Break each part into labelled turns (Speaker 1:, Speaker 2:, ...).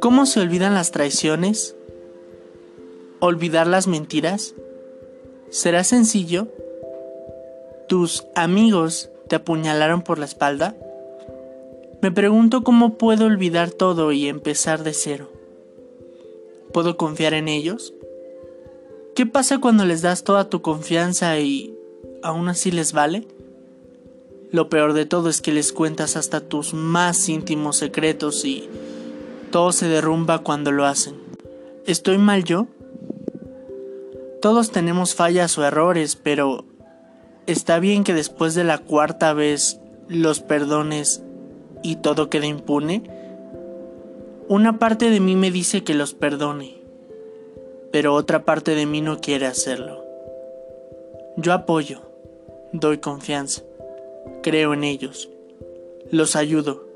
Speaker 1: ¿Cómo se olvidan las traiciones? ¿Olvidar las mentiras? ¿Será sencillo? ¿Tus amigos te apuñalaron por la espalda? Me pregunto cómo puedo olvidar todo y empezar de cero. ¿Puedo confiar en ellos? ¿Qué pasa cuando les das toda tu confianza y aún así les vale? Lo peor de todo es que les cuentas hasta tus más íntimos secretos y todo se derrumba cuando lo hacen. ¿Estoy mal yo? Todos tenemos fallas o errores, pero está bien que después de la cuarta vez los perdones y todo quede impune. Una parte de mí me dice que los perdone, pero otra parte de mí no quiere hacerlo. Yo apoyo, doy confianza, creo en ellos, los ayudo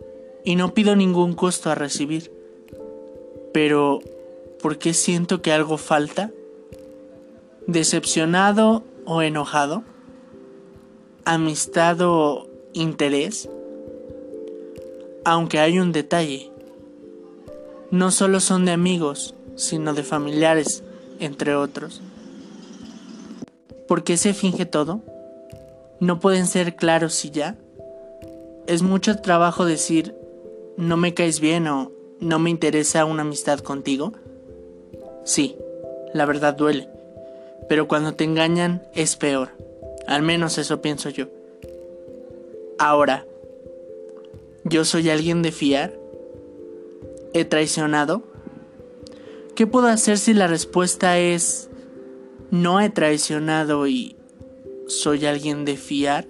Speaker 1: y no pido ningún costo a recibir. Pero, ¿por qué siento que algo falta? ¿Decepcionado o enojado? ¿Amistad o interés? Aunque hay un detalle. No solo son de amigos, sino de familiares, entre otros. ¿Por qué se finge todo? ¿No pueden ser claros y ya? Es mucho trabajo decir no me caes bien o ¿No me interesa una amistad contigo? Sí, la verdad duele, pero cuando te engañan es peor, al menos eso pienso yo. Ahora, ¿yo soy alguien de fiar? ¿He traicionado? ¿Qué puedo hacer si la respuesta es no he traicionado y soy alguien de fiar?